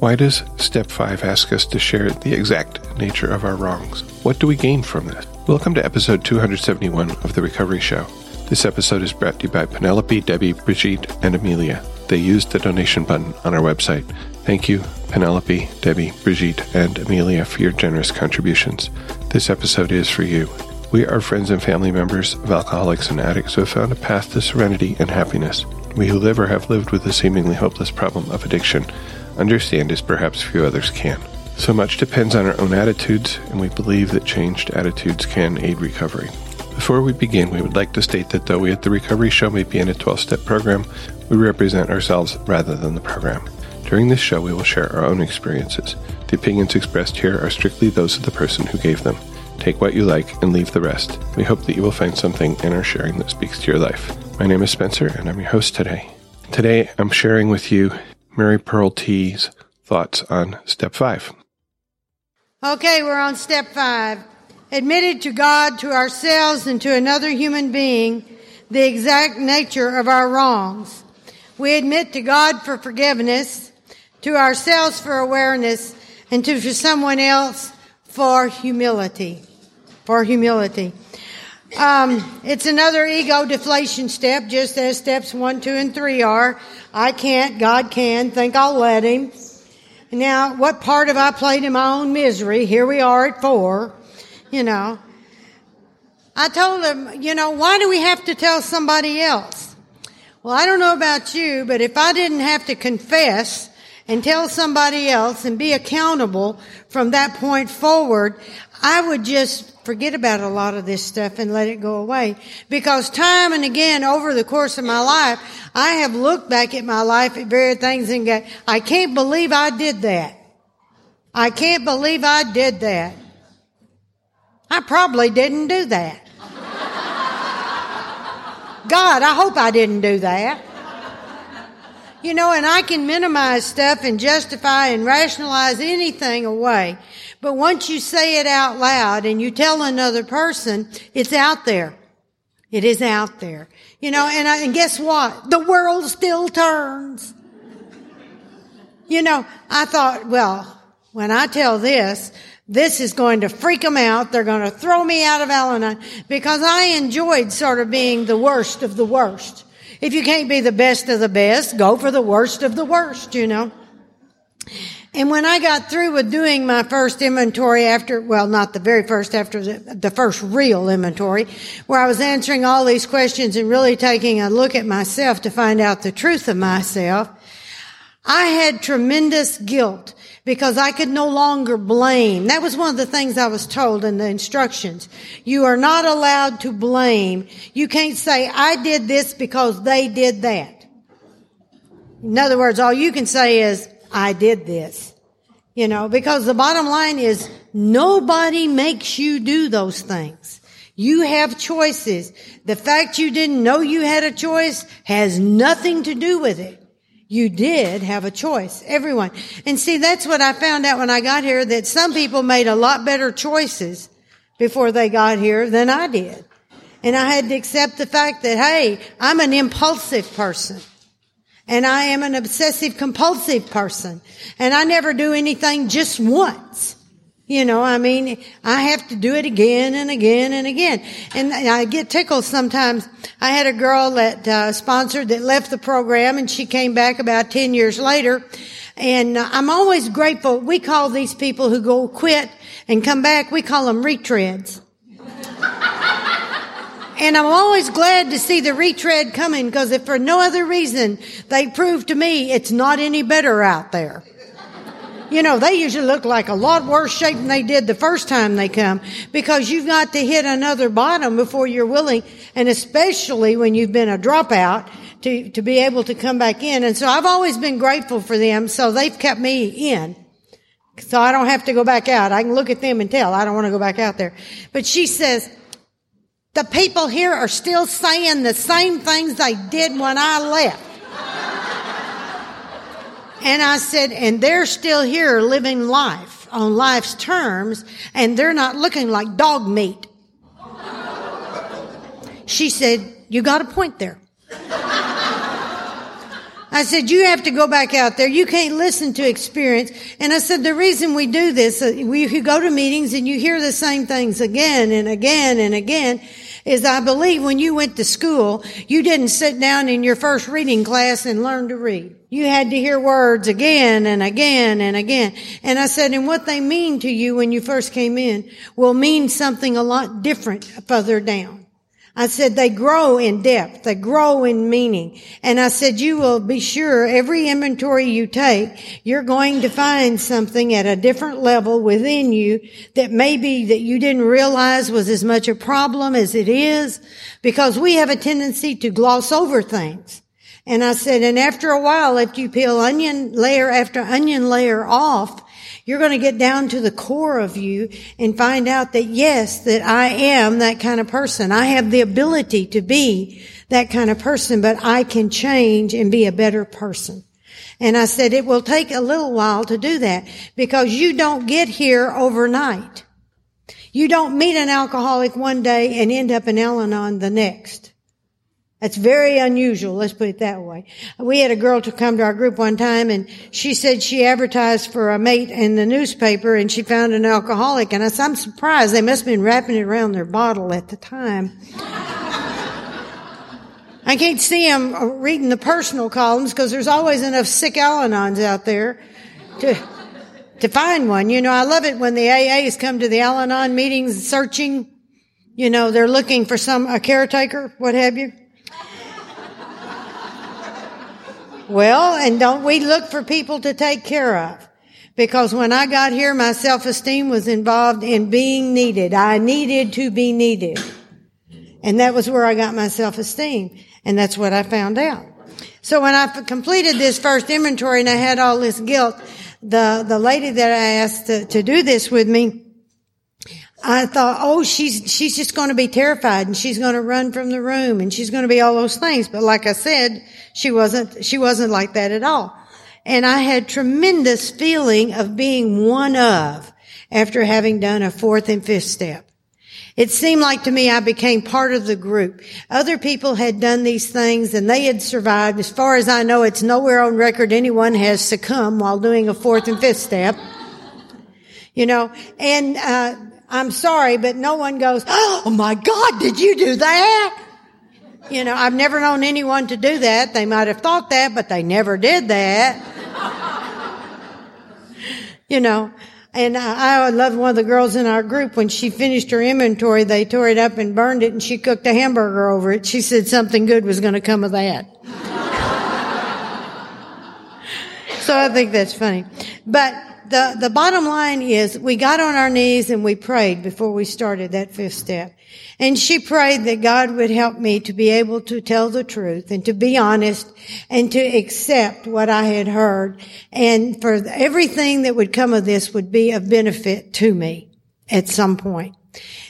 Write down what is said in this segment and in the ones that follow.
Why does step 5 ask us to share the exact nature of our wrongs? What do we gain from this? Welcome to episode 271 of The Recovery Show. This episode is brought to you by Penelope, Debbie, Brigitte, and Amelia. They used the donation button on our website. Thank you, Penelope, Debbie, Brigitte, and Amelia, for your generous contributions. This episode is for you. We are friends and family members of alcoholics and addicts who have found a path to serenity and happiness. We who live or have lived with the seemingly hopeless problem of addiction understand as perhaps few others can. So much depends on our own attitudes, and we believe that changed attitudes can aid recovery. Before we begin, we would like to state that though we at the Recovery Show may be in a 12 step program, we represent ourselves rather than the program. During this show, we will share our own experiences. The opinions expressed here are strictly those of the person who gave them. Take what you like and leave the rest. We hope that you will find something in our sharing that speaks to your life. My name is Spencer, and I'm your host today. Today, I'm sharing with you Mary Pearl T's thoughts on step five. Okay, we're on step five. Admitted to God, to ourselves, and to another human being the exact nature of our wrongs. We admit to God for forgiveness, to ourselves for awareness, and to for someone else for humility for humility. Um, it's another ego deflation step, just as steps one, two, and three are. I can't, God can, think I'll let Him. Now, what part have I played in my own misery? Here we are at four, you know. I told him, you know, why do we have to tell somebody else? Well, I don't know about you, but if I didn't have to confess and tell somebody else and be accountable from that point forward, I would just forget about a lot of this stuff and let it go away. Because time and again over the course of my life, I have looked back at my life at various things and go, I can't believe I did that. I can't believe I did that. I probably didn't do that. God, I hope I didn't do that. You know, and I can minimize stuff and justify and rationalize anything away. But once you say it out loud and you tell another person, it's out there. It is out there. You know, and, I, and guess what? The world still turns. You know, I thought, well, when I tell this, this is going to freak them out. They're going to throw me out of Al-Anon because I enjoyed sort of being the worst of the worst. If you can't be the best of the best, go for the worst of the worst, you know. And when I got through with doing my first inventory after, well, not the very first, after the, the, first real inventory, where I was answering all these questions and really taking a look at myself to find out the truth of myself, I had tremendous guilt because I could no longer blame. That was one of the things I was told in the instructions. You are not allowed to blame. You can't say, I did this because they did that. In other words, all you can say is, I did this. You know, because the bottom line is nobody makes you do those things. You have choices. The fact you didn't know you had a choice has nothing to do with it. You did have a choice. Everyone. And see, that's what I found out when I got here, that some people made a lot better choices before they got here than I did. And I had to accept the fact that, hey, I'm an impulsive person. And I am an obsessive compulsive person. And I never do anything just once. You know, I mean, I have to do it again and again and again. And I get tickled sometimes. I had a girl that uh, sponsored that left the program and she came back about 10 years later. And uh, I'm always grateful. We call these people who go quit and come back, we call them retreads. And I'm always glad to see the retread coming because if for no other reason, they prove to me it's not any better out there. You know, they usually look like a lot worse shape than they did the first time they come because you've got to hit another bottom before you're willing, and especially when you've been a dropout to, to be able to come back in. And so I've always been grateful for them. So they've kept me in. So I don't have to go back out. I can look at them and tell I don't want to go back out there. But she says, the people here are still saying the same things they did when I left. And I said, and they're still here living life on life's terms, and they're not looking like dog meat. She said, you got a point there. I said, you have to go back out there. You can't listen to experience. And I said, the reason we do this, uh, we go to meetings and you hear the same things again and again and again is I believe when you went to school, you didn't sit down in your first reading class and learn to read. You had to hear words again and again and again. And I said, and what they mean to you when you first came in will mean something a lot different further down. I said, they grow in depth. They grow in meaning. And I said, you will be sure every inventory you take, you're going to find something at a different level within you that maybe that you didn't realize was as much a problem as it is because we have a tendency to gloss over things. And I said, and after a while, if you peel onion layer after onion layer off, you're going to get down to the core of you and find out that yes, that I am that kind of person. I have the ability to be that kind of person, but I can change and be a better person. And I said it will take a little while to do that because you don't get here overnight. You don't meet an alcoholic one day and end up in Al-Anon the next. That's very unusual. Let's put it that way. We had a girl to come to our group one time and she said she advertised for a mate in the newspaper and she found an alcoholic. And I said, I'm surprised. They must have been wrapping it around their bottle at the time. I can't see them uh, reading the personal columns because there's always enough sick Al-Anons out there to, to find one. You know, I love it when the AAs come to the Al-Anon meetings searching. You know, they're looking for some, a caretaker, what have you. Well, and don't we look for people to take care of? Because when I got here, my self-esteem was involved in being needed. I needed to be needed. And that was where I got my self-esteem. And that's what I found out. So when I completed this first inventory and I had all this guilt, the, the lady that I asked to, to do this with me, I thought, oh, she's, she's just going to be terrified and she's going to run from the room and she's going to be all those things. But like I said, she wasn't, she wasn't like that at all. And I had tremendous feeling of being one of after having done a fourth and fifth step. It seemed like to me I became part of the group. Other people had done these things and they had survived. As far as I know, it's nowhere on record anyone has succumbed while doing a fourth and fifth step. You know, and, uh, I'm sorry, but no one goes, Oh my God, did you do that? You know, I've never known anyone to do that. They might have thought that, but they never did that. you know, and I, I love one of the girls in our group when she finished her inventory, they tore it up and burned it and she cooked a hamburger over it. She said something good was going to come of that. so I think that's funny. But the, the bottom line is we got on our knees and we prayed before we started that fifth step. And she prayed that God would help me to be able to tell the truth and to be honest and to accept what I had heard. And for everything that would come of this would be of benefit to me at some point.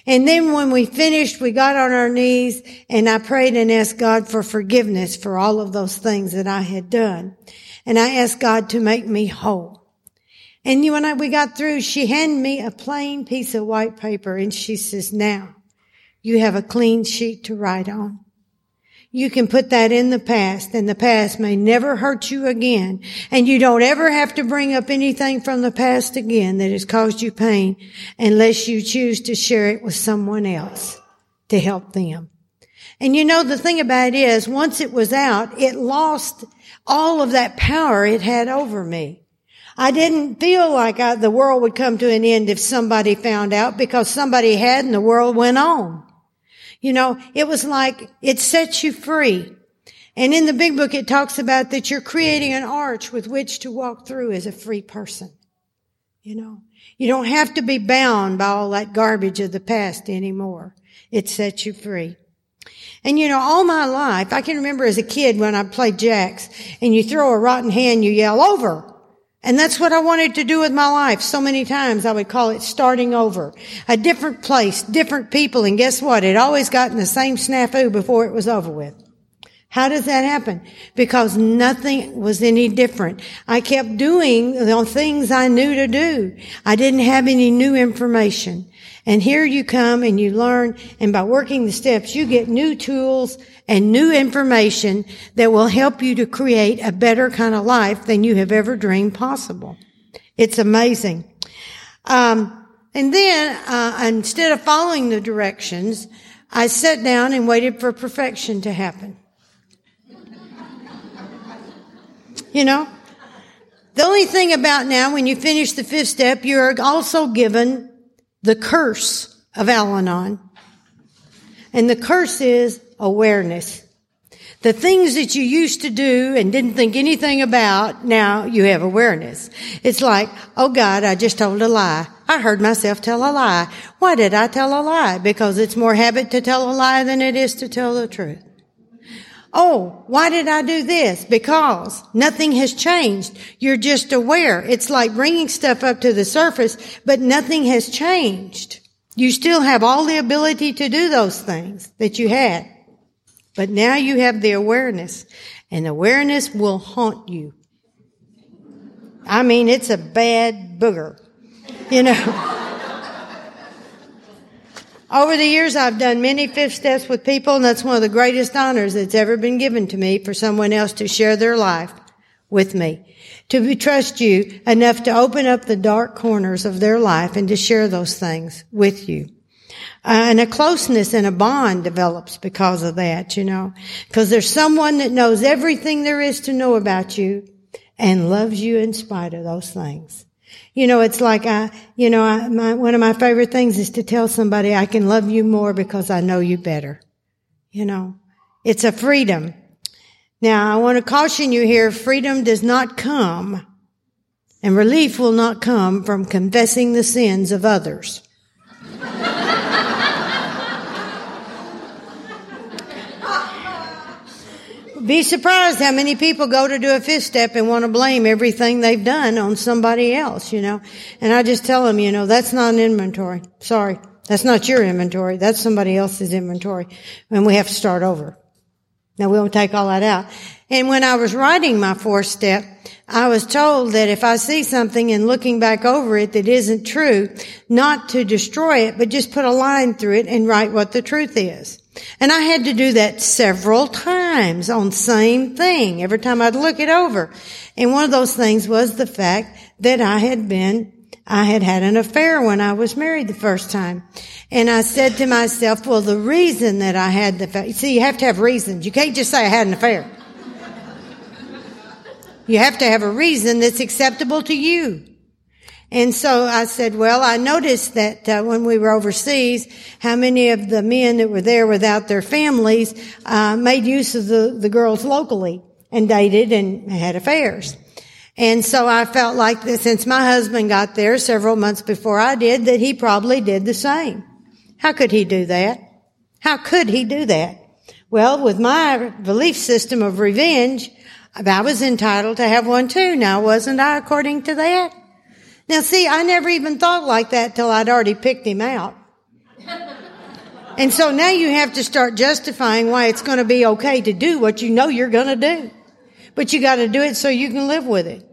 And then when we finished, we got on our knees and I prayed and asked God for forgiveness for all of those things that I had done. And I asked God to make me whole. And you when I, we got through, she handed me a plain piece of white paper and she says, now you have a clean sheet to write on. You can put that in the past and the past may never hurt you again. And you don't ever have to bring up anything from the past again that has caused you pain unless you choose to share it with someone else to help them. And you know, the thing about it is once it was out, it lost all of that power it had over me. I didn't feel like I, the world would come to an end if somebody found out because somebody had and the world went on. You know, it was like it sets you free. And in the big book, it talks about that you're creating an arch with which to walk through as a free person. You know, you don't have to be bound by all that garbage of the past anymore. It sets you free. And you know, all my life, I can remember as a kid when I played jacks and you throw a rotten hand, you yell over. And that's what I wanted to do with my life. So many times I would call it starting over. A different place, different people, and guess what? It always got in the same snafu before it was over with. How does that happen? Because nothing was any different. I kept doing the things I knew to do. I didn't have any new information. And here you come and you learn, and by working the steps, you get new tools and new information that will help you to create a better kind of life than you have ever dreamed possible. It's amazing. Um, and then, uh, instead of following the directions, I sat down and waited for perfection to happen. You know? The only thing about now, when you finish the fifth step, you're also given the curse of Al Anon. And the curse is awareness. The things that you used to do and didn't think anything about, now you have awareness. It's like, oh God, I just told a lie. I heard myself tell a lie. Why did I tell a lie? Because it's more habit to tell a lie than it is to tell the truth. Oh, why did I do this? Because nothing has changed. You're just aware. It's like bringing stuff up to the surface, but nothing has changed. You still have all the ability to do those things that you had. But now you have the awareness, and awareness will haunt you. I mean, it's a bad booger, you know. Over the years, I've done many fifth steps with people, and that's one of the greatest honors that's ever been given to me for someone else to share their life with me. To trust you enough to open up the dark corners of their life and to share those things with you. Uh, and a closeness and a bond develops because of that, you know. Because there's someone that knows everything there is to know about you and loves you in spite of those things. You know, it's like I, you know, I, my, one of my favorite things is to tell somebody I can love you more because I know you better. You know, it's a freedom. Now, I want to caution you here, freedom does not come and relief will not come from confessing the sins of others. Be surprised how many people go to do a fifth step and want to blame everything they've done on somebody else, you know. And I just tell them, you know, that's not an inventory. Sorry. That's not your inventory. That's somebody else's inventory. And we have to start over. Now we won't take all that out. And when I was writing my fourth step, I was told that if I see something and looking back over it that isn't true, not to destroy it, but just put a line through it and write what the truth is. And I had to do that several times on same thing every time I'd look it over. And one of those things was the fact that I had been, I had had an affair when I was married the first time. And I said to myself, well, the reason that I had the, fact, see, you have to have reasons. You can't just say I had an affair. You have to have a reason that's acceptable to you. And so I said, well, I noticed that uh, when we were overseas, how many of the men that were there without their families uh, made use of the, the girls locally and dated and had affairs. And so I felt like that since my husband got there several months before I did, that he probably did the same. How could he do that? How could he do that? Well, with my belief system of revenge, I was entitled to have one too. Now, wasn't I according to that? Now see, I never even thought like that till I'd already picked him out. And so now you have to start justifying why it's going to be okay to do what you know you're going to do. But you got to do it so you can live with it.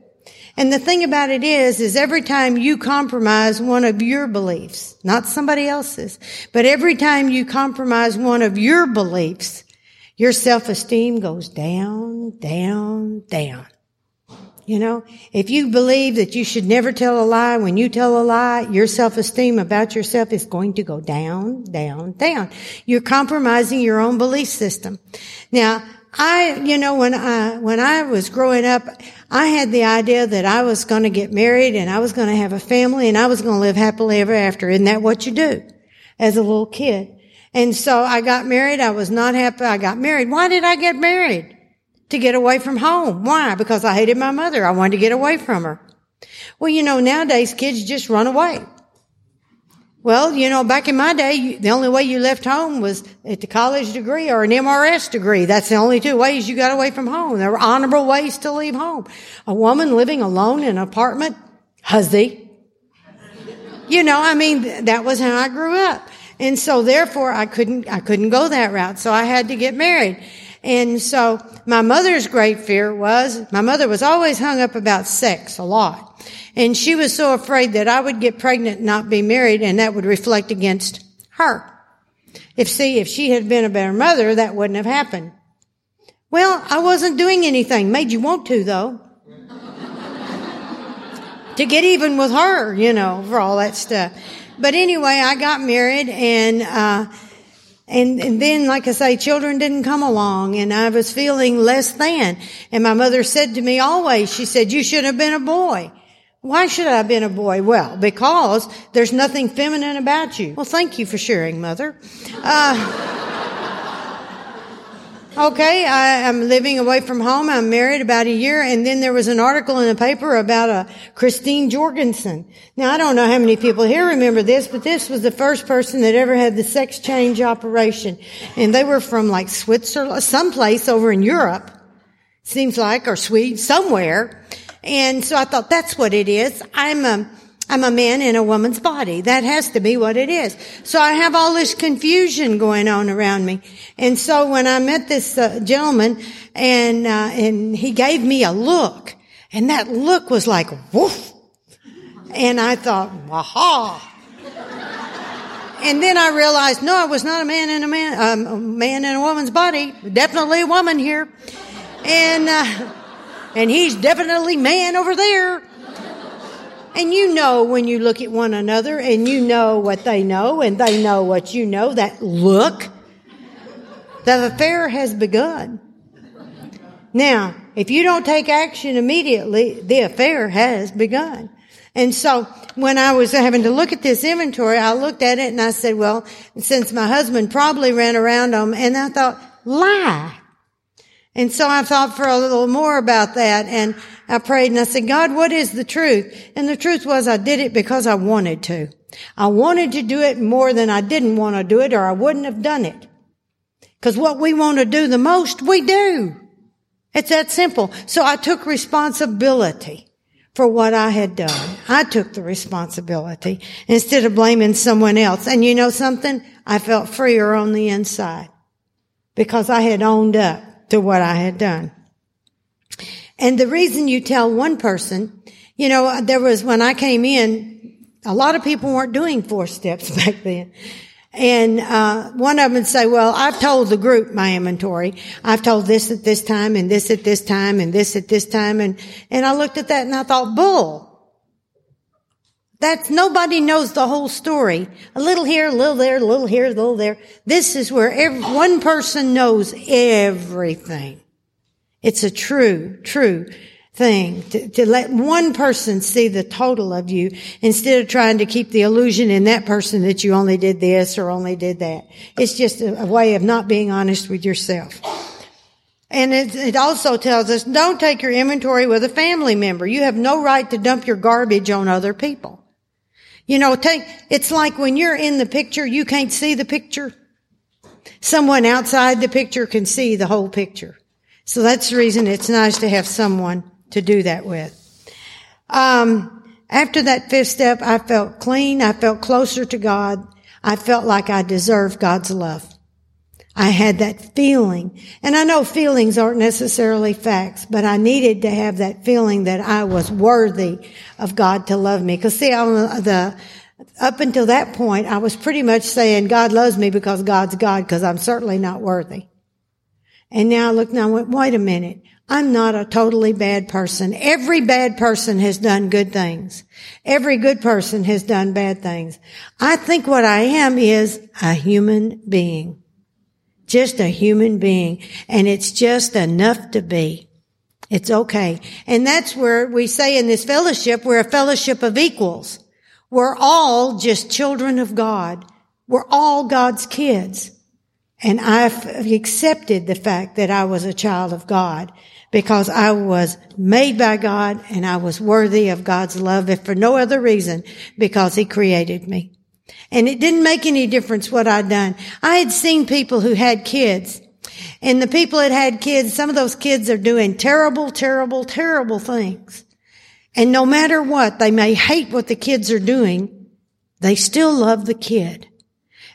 And the thing about it is, is every time you compromise one of your beliefs, not somebody else's, but every time you compromise one of your beliefs, your self-esteem goes down, down, down. You know, if you believe that you should never tell a lie, when you tell a lie, your self-esteem about yourself is going to go down, down, down. You're compromising your own belief system. Now, I, you know, when I, when I was growing up, I had the idea that I was going to get married and I was going to have a family and I was going to live happily ever after. Isn't that what you do as a little kid? And so I got married. I was not happy. I got married. Why did I get married? To get away from home. Why? Because I hated my mother. I wanted to get away from her. Well, you know, nowadays kids just run away. Well, you know, back in my day, the only way you left home was at the college degree or an MRS degree. That's the only two ways you got away from home. There were honorable ways to leave home. A woman living alone in an apartment, huzzy. You know, I mean, that was how I grew up. And so therefore I couldn't, I couldn't go that route. So I had to get married. And so my mother's great fear was, my mother was always hung up about sex a lot. And she was so afraid that I would get pregnant and not be married and that would reflect against her. If see, if she had been a better mother, that wouldn't have happened. Well, I wasn't doing anything. Made you want to though. to get even with her, you know, for all that stuff. But anyway, I got married and, uh, and, and then, like I say, children didn't come along and I was feeling less than. And my mother said to me always, she said, you should have been a boy. Why should I have been a boy? Well, because there's nothing feminine about you. Well, thank you for sharing, mother. Uh, Okay, I, am living away from home. I'm married about a year, and then there was an article in the paper about a Christine Jorgensen. Now, I don't know how many people here remember this, but this was the first person that ever had the sex change operation, and they were from like Switzerland, someplace over in Europe, seems like, or Sweden, somewhere. And so I thought that's what it is. I'm a I'm a man in a woman's body. That has to be what it is. So I have all this confusion going on around me. And so when I met this uh, gentleman and, uh, and he gave me a look and that look was like, woof. And I thought, aha. And then I realized, no, I was not a man in a man, um, a man in a woman's body. Definitely a woman here. And, uh, and he's definitely man over there. And you know when you look at one another and you know what they know and they know what you know, that look, the affair has begun. Now, if you don't take action immediately, the affair has begun. And so when I was having to look at this inventory, I looked at it and I said, well, since my husband probably ran around them and I thought, lie. And so I thought for a little more about that and I prayed and I said, God, what is the truth? And the truth was I did it because I wanted to. I wanted to do it more than I didn't want to do it or I wouldn't have done it. Cause what we want to do the most, we do. It's that simple. So I took responsibility for what I had done. I took the responsibility instead of blaming someone else. And you know something? I felt freer on the inside because I had owned up to what I had done. And the reason you tell one person, you know, there was when I came in, a lot of people weren't doing four steps back then. And uh, one of them would say, well, I've told the group my inventory. I've told this at this time and this at this time and this at this time. And, and I looked at that and I thought, bull. That's nobody knows the whole story. A little here, a little there, a little here, a little there. This is where every, one person knows everything. It's a true, true thing to, to let one person see the total of you instead of trying to keep the illusion in that person that you only did this or only did that. It's just a, a way of not being honest with yourself. And it, it, also tells us don't take your inventory with a family member. You have no right to dump your garbage on other people. You know, take, it's like when you're in the picture, you can't see the picture. Someone outside the picture can see the whole picture. So that's the reason it's nice to have someone to do that with. Um, after that fifth step, I felt clean. I felt closer to God. I felt like I deserved God's love. I had that feeling. And I know feelings aren't necessarily facts, but I needed to have that feeling that I was worthy of God to love me. Cause see, I, the, up until that point, I was pretty much saying God loves me because God's God, because I'm certainly not worthy. And now look, now wait a minute. I'm not a totally bad person. Every bad person has done good things. Every good person has done bad things. I think what I am is a human being. Just a human being. And it's just enough to be. It's okay. And that's where we say in this fellowship, we're a fellowship of equals. We're all just children of God. We're all God's kids. And I've accepted the fact that I was a child of God because I was made by God and I was worthy of God's love, if for no other reason, because He created me. And it didn't make any difference what I'd done. I had seen people who had kids and the people that had kids, some of those kids are doing terrible, terrible, terrible things. And no matter what, they may hate what the kids are doing, they still love the kid.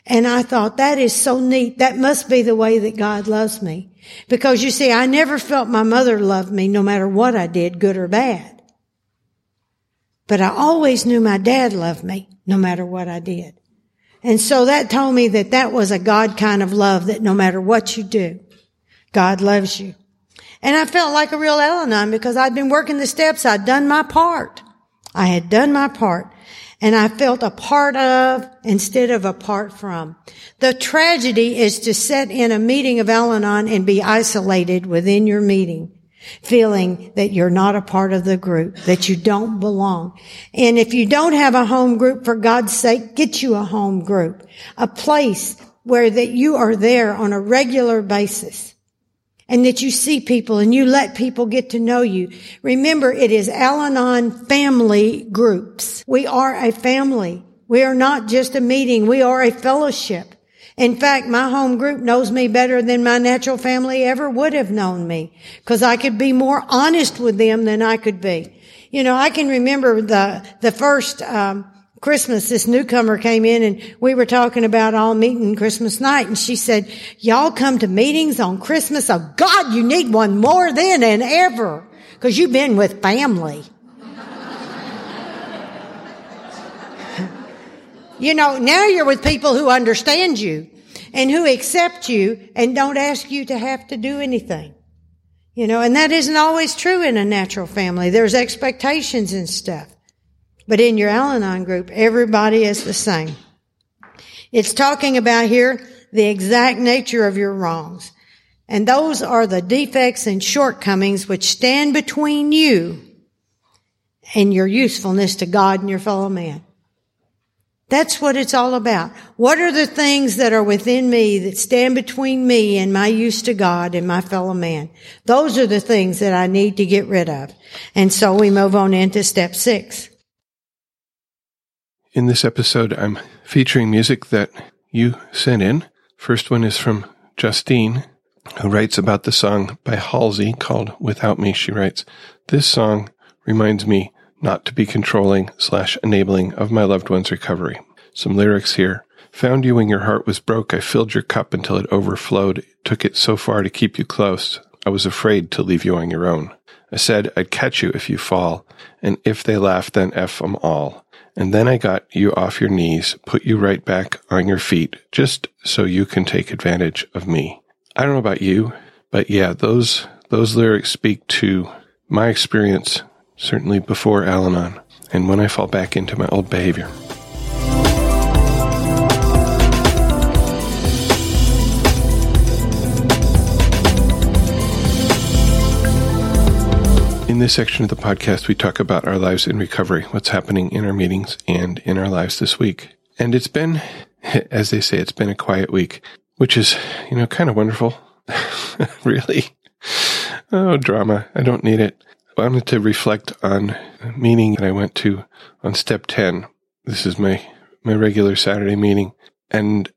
And I thought that is so neat. That must be the way that God loves me. Because you see, I never felt my mother loved me no matter what I did, good or bad. But I always knew my dad loved me no matter what I did. And so that told me that that was a God kind of love that no matter what you do, God loves you. And I felt like a real Al-Anon because I'd been working the steps. I'd done my part. I had done my part and I felt a part of instead of apart from. The tragedy is to sit in a meeting of Al-Anon and be isolated within your meeting feeling that you're not a part of the group, that you don't belong. And if you don't have a home group, for God's sake, get you a home group, a place where that you are there on a regular basis and that you see people and you let people get to know you. Remember, it is Al-Anon family groups. We are a family. We are not just a meeting. We are a fellowship. In fact, my home group knows me better than my natural family ever would have known me because I could be more honest with them than I could be. You know, I can remember the, the first, um, Christmas, this newcomer came in and we were talking about all meeting Christmas night and she said, y'all come to meetings on Christmas. Oh God, you need one more then than ever because you've been with family. You know, now you're with people who understand you and who accept you and don't ask you to have to do anything. You know, and that isn't always true in a natural family. There's expectations and stuff. But in your Al-Anon group, everybody is the same. It's talking about here the exact nature of your wrongs. And those are the defects and shortcomings which stand between you and your usefulness to God and your fellow man. That's what it's all about. What are the things that are within me that stand between me and my use to God and my fellow man? Those are the things that I need to get rid of. And so we move on into step six. In this episode, I'm featuring music that you sent in. First one is from Justine, who writes about the song by Halsey called Without Me. She writes, This song reminds me not to be controlling slash enabling of my loved one's recovery. Some lyrics here. Found you when your heart was broke. I filled your cup until it overflowed. Took it so far to keep you close. I was afraid to leave you on your own. I said I'd catch you if you fall. And if they laugh, then F them all. And then I got you off your knees, put you right back on your feet, just so you can take advantage of me. I don't know about you, but yeah, those, those lyrics speak to my experience certainly before Al Anon, and when I fall back into my old behavior. In this section of the podcast, we talk about our lives in recovery, what's happening in our meetings and in our lives this week. And it's been, as they say, it's been a quiet week, which is, you know, kind of wonderful. really. Oh, drama. I don't need it. I wanted to reflect on a meeting that I went to on step 10. This is my, my regular Saturday meeting. And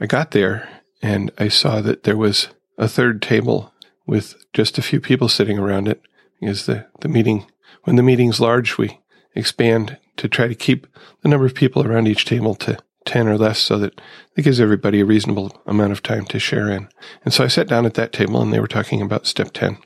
I got there and I saw that there was a third table with just a few people sitting around it. Because the, the meeting, when the meeting's large, we expand to try to keep the number of people around each table to 10 or less so that it gives everybody a reasonable amount of time to share in. And so I sat down at that table and they were talking about step 10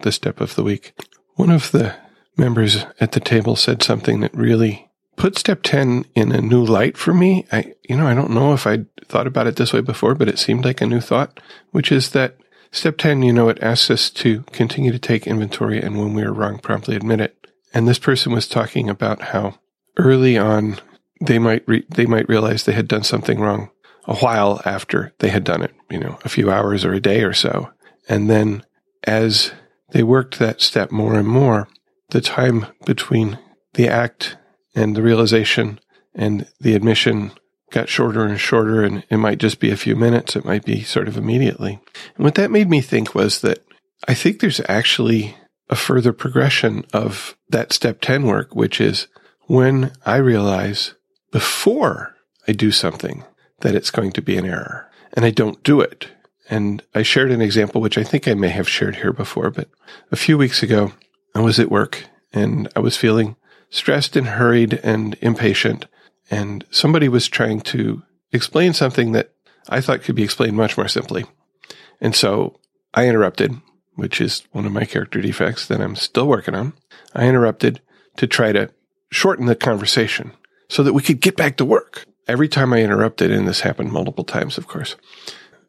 the step of the week. One of the members at the table said something that really put step 10 in a new light for me. I, you know, I don't know if I'd thought about it this way before, but it seemed like a new thought, which is that step 10, you know, it asks us to continue to take inventory and when we are wrong, promptly admit it. And this person was talking about how early on they might, re- they might realize they had done something wrong a while after they had done it, you know, a few hours or a day or so. And then as they worked that step more and more, the time between the act and the realization and the admission got shorter and shorter, and it might just be a few minutes. It might be sort of immediately. And what that made me think was that I think there's actually a further progression of that step 10 work, which is when I realize before I do something that it's going to be an error and I don't do it and I shared an example, which I think I may have shared here before, but a few weeks ago, I was at work and I was feeling stressed and hurried and impatient. And somebody was trying to explain something that I thought could be explained much more simply. And so I interrupted, which is one of my character defects that I'm still working on. I interrupted to try to shorten the conversation so that we could get back to work. Every time I interrupted, and this happened multiple times, of course,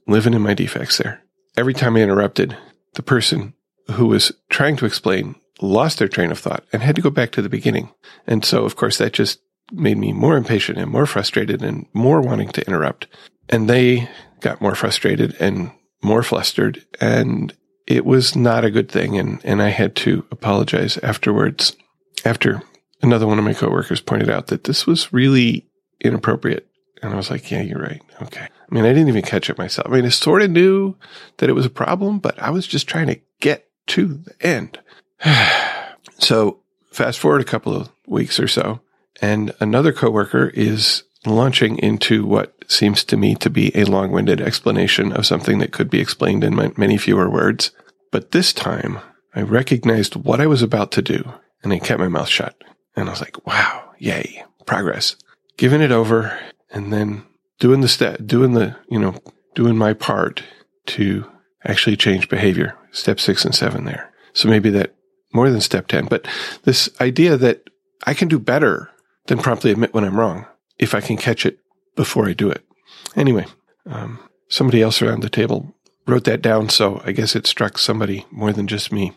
living in my defects there. Every time I interrupted, the person who was trying to explain lost their train of thought and had to go back to the beginning. And so, of course, that just made me more impatient and more frustrated and more wanting to interrupt. And they got more frustrated and more flustered. And it was not a good thing. And, and I had to apologize afterwards after another one of my coworkers pointed out that this was really inappropriate. And I was like, yeah, you're right. Okay. I mean, I didn't even catch it myself. I mean, I sort of knew that it was a problem, but I was just trying to get to the end. so fast forward a couple of weeks or so, and another coworker is launching into what seems to me to be a long-winded explanation of something that could be explained in many fewer words. But this time I recognized what I was about to do and I kept my mouth shut. And I was like, wow, yay, progress. Giving it over and then doing the step, doing the, you know, doing my part to actually change behavior. Step six and seven there. So maybe that more than step 10, but this idea that I can do better than promptly admit when I'm wrong if I can catch it before I do it. Anyway, um, somebody else around the table wrote that down, so I guess it struck somebody more than just me.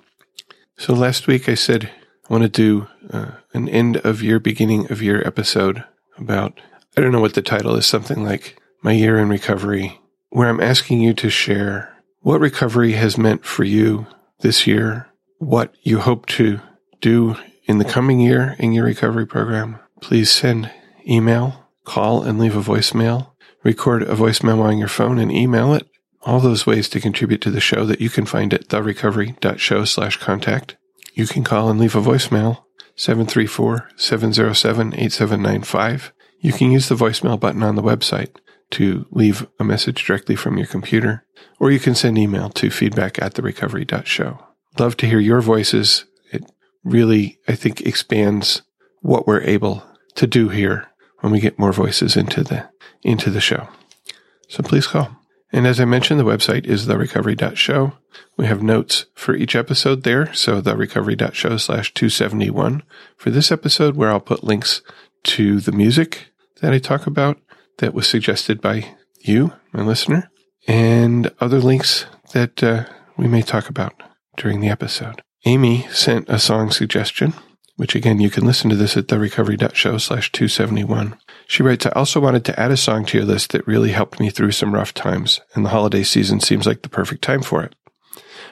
So last week I said I want to do uh, an end of year, beginning of year episode about, I don't know what the title is, something like My Year in Recovery, where I'm asking you to share what recovery has meant for you this year, what you hope to do in the coming year in your recovery program. Please send email, call and leave a voicemail, record a voice memo on your phone and email it. All those ways to contribute to the show that you can find at therecovery.show slash contact. You can call and leave a voicemail 734-707-8795. You can use the voicemail button on the website to leave a message directly from your computer, or you can send email to feedback at therecovery.show. Love to hear your voices. It really, I think, expands what we're able to do here when we get more voices into the, into the show. So please call. And as I mentioned, the website is therecovery.show. We have notes for each episode there. So therecovery.show slash 271 for this episode where I'll put links to the music that I talk about that was suggested by you, my listener, and other links that uh, we may talk about during the episode. Amy sent a song suggestion, which again, you can listen to this at therecovery.show slash 271. She writes, I also wanted to add a song to your list that really helped me through some rough times, and the holiday season seems like the perfect time for it.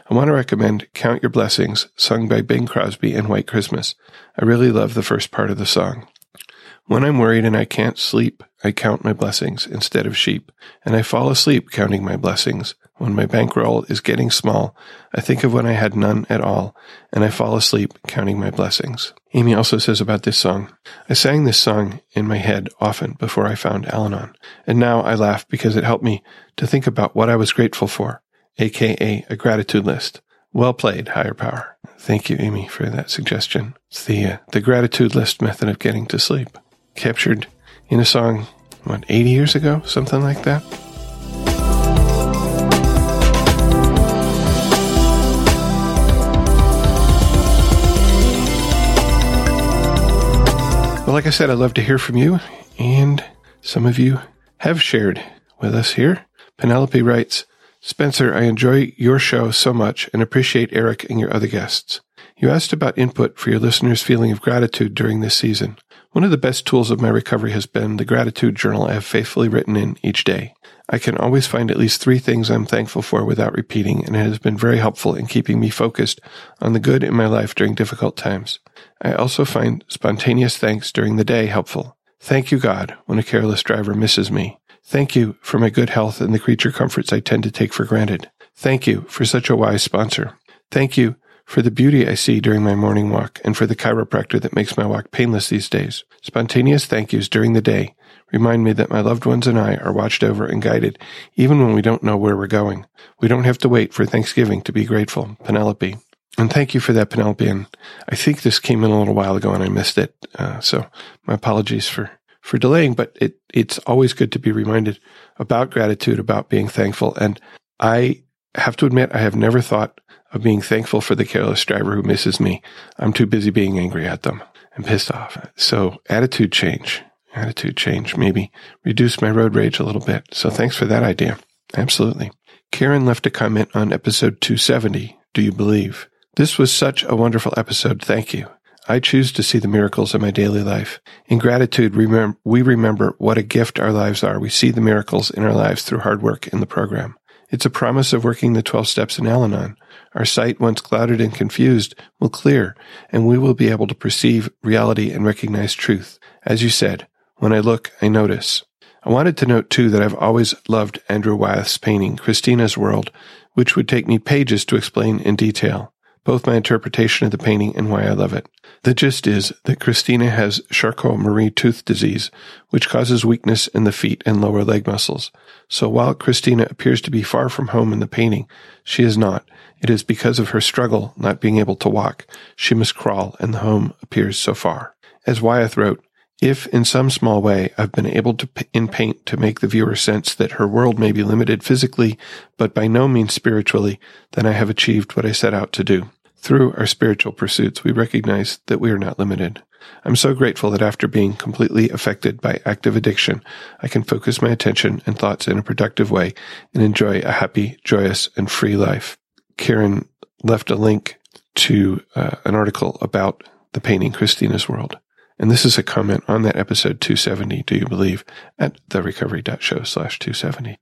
I want to recommend Count Your Blessings, sung by Bing Crosby and White Christmas. I really love the first part of the song. When I'm worried and I can't sleep, I count my blessings instead of sheep, and I fall asleep counting my blessings. When my bankroll is getting small, I think of when I had none at all, and I fall asleep counting my blessings. Amy also says about this song, I sang this song in my head often before I found Al Anon, and now I laugh because it helped me to think about what I was grateful for, aka a gratitude list. Well played, higher power. Thank you, Amy, for that suggestion. It's the, uh, the gratitude list method of getting to sleep captured in a song, what, 80 years ago? Something like that? Well, like I said, I'd love to hear from you, and some of you have shared with us here. Penelope writes, Spencer, I enjoy your show so much and appreciate Eric and your other guests. You asked about input for your listeners' feeling of gratitude during this season. One of the best tools of my recovery has been the gratitude journal I have faithfully written in each day. I can always find at least three things I'm thankful for without repeating, and it has been very helpful in keeping me focused on the good in my life during difficult times. I also find spontaneous thanks during the day helpful. Thank you, God, when a careless driver misses me. Thank you for my good health and the creature comforts I tend to take for granted. Thank you for such a wise sponsor. Thank you for the beauty I see during my morning walk, and for the chiropractor that makes my walk painless these days. Spontaneous thank yous during the day remind me that my loved ones and I are watched over and guided, even when we don't know where we're going. We don't have to wait for Thanksgiving to be grateful. Penelope. And thank you for that, Penelope. And I think this came in a little while ago and I missed it. Uh, so my apologies for, for delaying, but it, it's always good to be reminded about gratitude, about being thankful. And I have to admit, I have never thought of being thankful for the careless driver who misses me. I'm too busy being angry at them and pissed off. So attitude change, attitude change, maybe reduce my road rage a little bit. So thanks for that idea. Absolutely. Karen left a comment on episode 270. Do you believe? This was such a wonderful episode. Thank you. I choose to see the miracles in my daily life. In gratitude, we remember what a gift our lives are. We see the miracles in our lives through hard work in the program. It's a promise of working the 12 steps in Al Anon. Our sight, once clouded and confused, will clear, and we will be able to perceive reality and recognize truth. As you said, when I look, I notice. I wanted to note too that I've always loved Andrew Wyeth's painting, Christina's World, which would take me pages to explain in detail, both my interpretation of the painting and why I love it. The gist is that Christina has Charcot-Marie tooth disease, which causes weakness in the feet and lower leg muscles. So while Christina appears to be far from home in the painting, she is not. It is because of her struggle not being able to walk. She must crawl, and the home appears so far. As Wyeth wrote, if in some small way I've been able to, in paint, to make the viewer sense that her world may be limited physically, but by no means spiritually, then I have achieved what I set out to do. Through our spiritual pursuits, we recognize that we are not limited. I'm so grateful that after being completely affected by active addiction, I can focus my attention and thoughts in a productive way and enjoy a happy, joyous, and free life. Karen left a link to uh, an article about the painting Christina's World. And this is a comment on that episode 270, Do You Believe, at therecovery.show slash 270.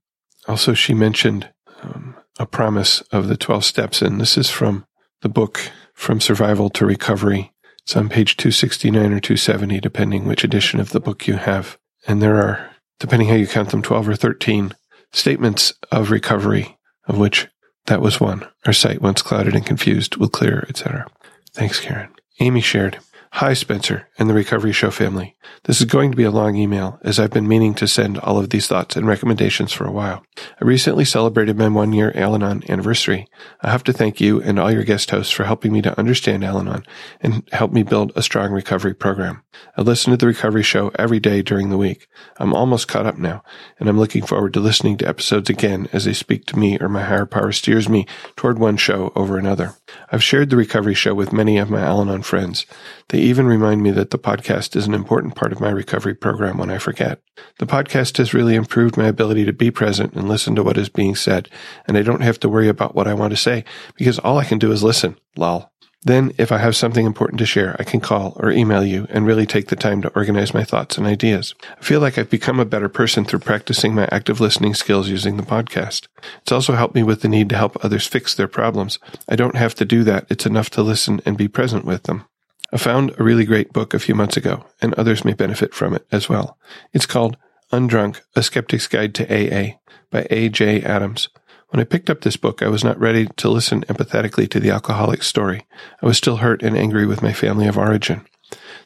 Also, she mentioned um, a promise of the 12 steps, and this is from the book From Survival to Recovery. It's on page 269 or 270, depending which edition of the book you have. And there are, depending how you count them, 12 or 13 statements of recovery, of which that was one. Our sight, once clouded and confused, will clear, etc. Thanks, Karen. Amy shared. Hi, Spencer and the Recovery Show family. This is going to be a long email as I've been meaning to send all of these thoughts and recommendations for a while. I recently celebrated my one year Al Anon anniversary. I have to thank you and all your guest hosts for helping me to understand Al Anon and help me build a strong recovery program. I listen to the Recovery Show every day during the week. I'm almost caught up now and I'm looking forward to listening to episodes again as they speak to me or my higher power steers me toward one show over another. I've shared the Recovery Show with many of my Al Anon friends. They even remind me that the podcast is an important part of my recovery program when I forget. The podcast has really improved my ability to be present and listen to what is being said, and I don't have to worry about what I want to say because all I can do is listen. Lol. Then, if I have something important to share, I can call or email you and really take the time to organize my thoughts and ideas. I feel like I've become a better person through practicing my active listening skills using the podcast. It's also helped me with the need to help others fix their problems. I don't have to do that. It's enough to listen and be present with them. I found a really great book a few months ago, and others may benefit from it as well. It's called Undrunk, A Skeptic's Guide to AA by A.J. Adams. When I picked up this book, I was not ready to listen empathetically to the alcoholic's story. I was still hurt and angry with my family of origin.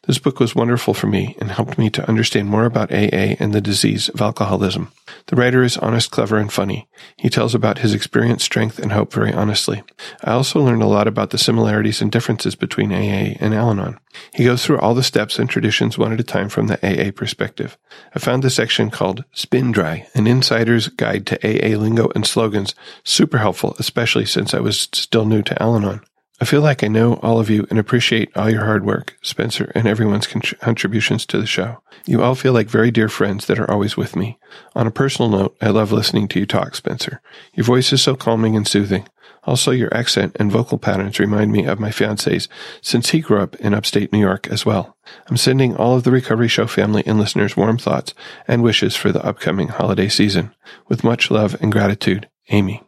This book was wonderful for me and helped me to understand more about AA and the disease of alcoholism. The writer is honest, clever, and funny. He tells about his experience, strength, and hope very honestly. I also learned a lot about the similarities and differences between AA and Al Anon. He goes through all the steps and traditions one at a time from the AA perspective. I found the section called Spin Dry, an insider's guide to AA lingo and slogans, super helpful, especially since I was still new to Al Anon. I feel like I know all of you and appreciate all your hard work, Spencer, and everyone's contributions to the show. You all feel like very dear friends that are always with me. On a personal note, I love listening to you talk, Spencer. Your voice is so calming and soothing. Also, your accent and vocal patterns remind me of my fiance's since he grew up in upstate New York as well. I'm sending all of the Recovery Show family and listeners warm thoughts and wishes for the upcoming holiday season. With much love and gratitude, Amy.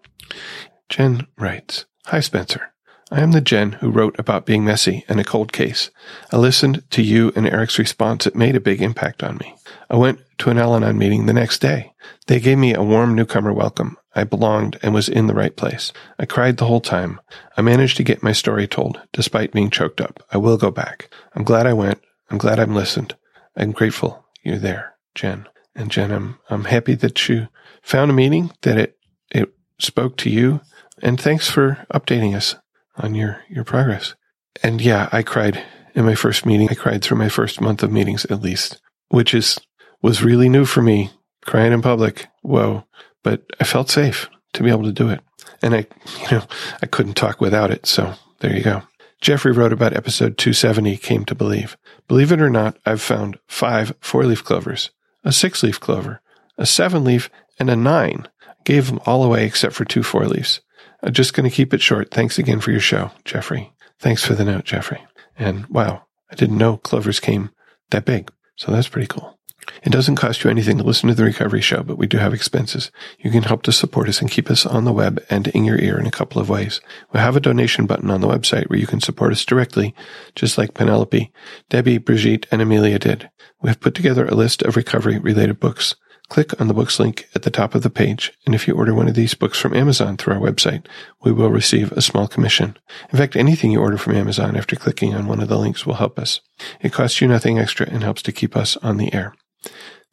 Jen writes, Hi, Spencer. I am the Jen who wrote about being messy and a cold case. I listened to you and Eric's response. It made a big impact on me. I went to an Al Anon meeting the next day. They gave me a warm newcomer welcome. I belonged and was in the right place. I cried the whole time. I managed to get my story told, despite being choked up. I will go back. I'm glad I went. I'm glad I'm listened. I'm grateful you're there, Jen. And Jen, I'm, I'm happy that you found a meeting, that it, it spoke to you. And thanks for updating us on your, your progress. And yeah, I cried in my first meeting. I cried through my first month of meetings at least, which is, was really new for me. Crying in public. Whoa. But I felt safe. to be able to do it. And I, you know, I couldn't talk without it. So there you go. Jeffrey wrote about episode 270, Came to Believe. Believe it or not, I've found five four leaf clovers, a six leaf clover, a seven leaf, and a nine. Gave them all away except for two four leaves. I'm just going to keep it short. Thanks again for your show, Jeffrey. Thanks for the note, Jeffrey. And wow, I didn't know clovers came that big. So that's pretty cool. It doesn't cost you anything to listen to the recovery show, but we do have expenses. You can help to support us and keep us on the web and in your ear in a couple of ways. We have a donation button on the website where you can support us directly, just like Penelope, Debbie, Brigitte, and Amelia did. We have put together a list of recovery related books. Click on the books link at the top of the page, and if you order one of these books from Amazon through our website, we will receive a small commission. In fact, anything you order from Amazon after clicking on one of the links will help us. It costs you nothing extra and helps to keep us on the air.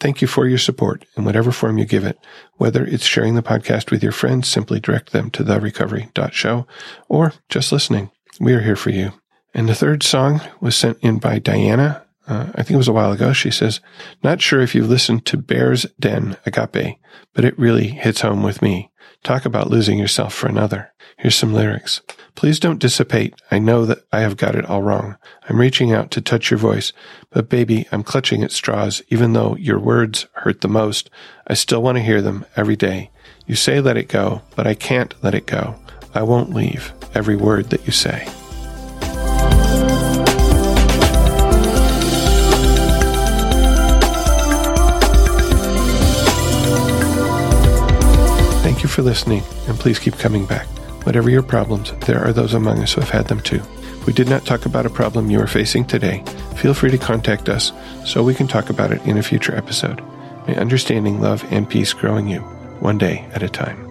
Thank you for your support in whatever form you give it. Whether it's sharing the podcast with your friends, simply direct them to therecovery.show or just listening. We are here for you. And the third song was sent in by Diana. Uh, I think it was a while ago. She says, not sure if you've listened to Bear's Den Agape, but it really hits home with me. Talk about losing yourself for another. Here's some lyrics. Please don't dissipate. I know that I have got it all wrong. I'm reaching out to touch your voice, but baby, I'm clutching at straws. Even though your words hurt the most, I still want to hear them every day. You say let it go, but I can't let it go. I won't leave every word that you say. For listening, and please keep coming back. Whatever your problems, there are those among us who have had them too. If we did not talk about a problem you are facing today, feel free to contact us so we can talk about it in a future episode. May understanding, love, and peace grow in you, one day at a time.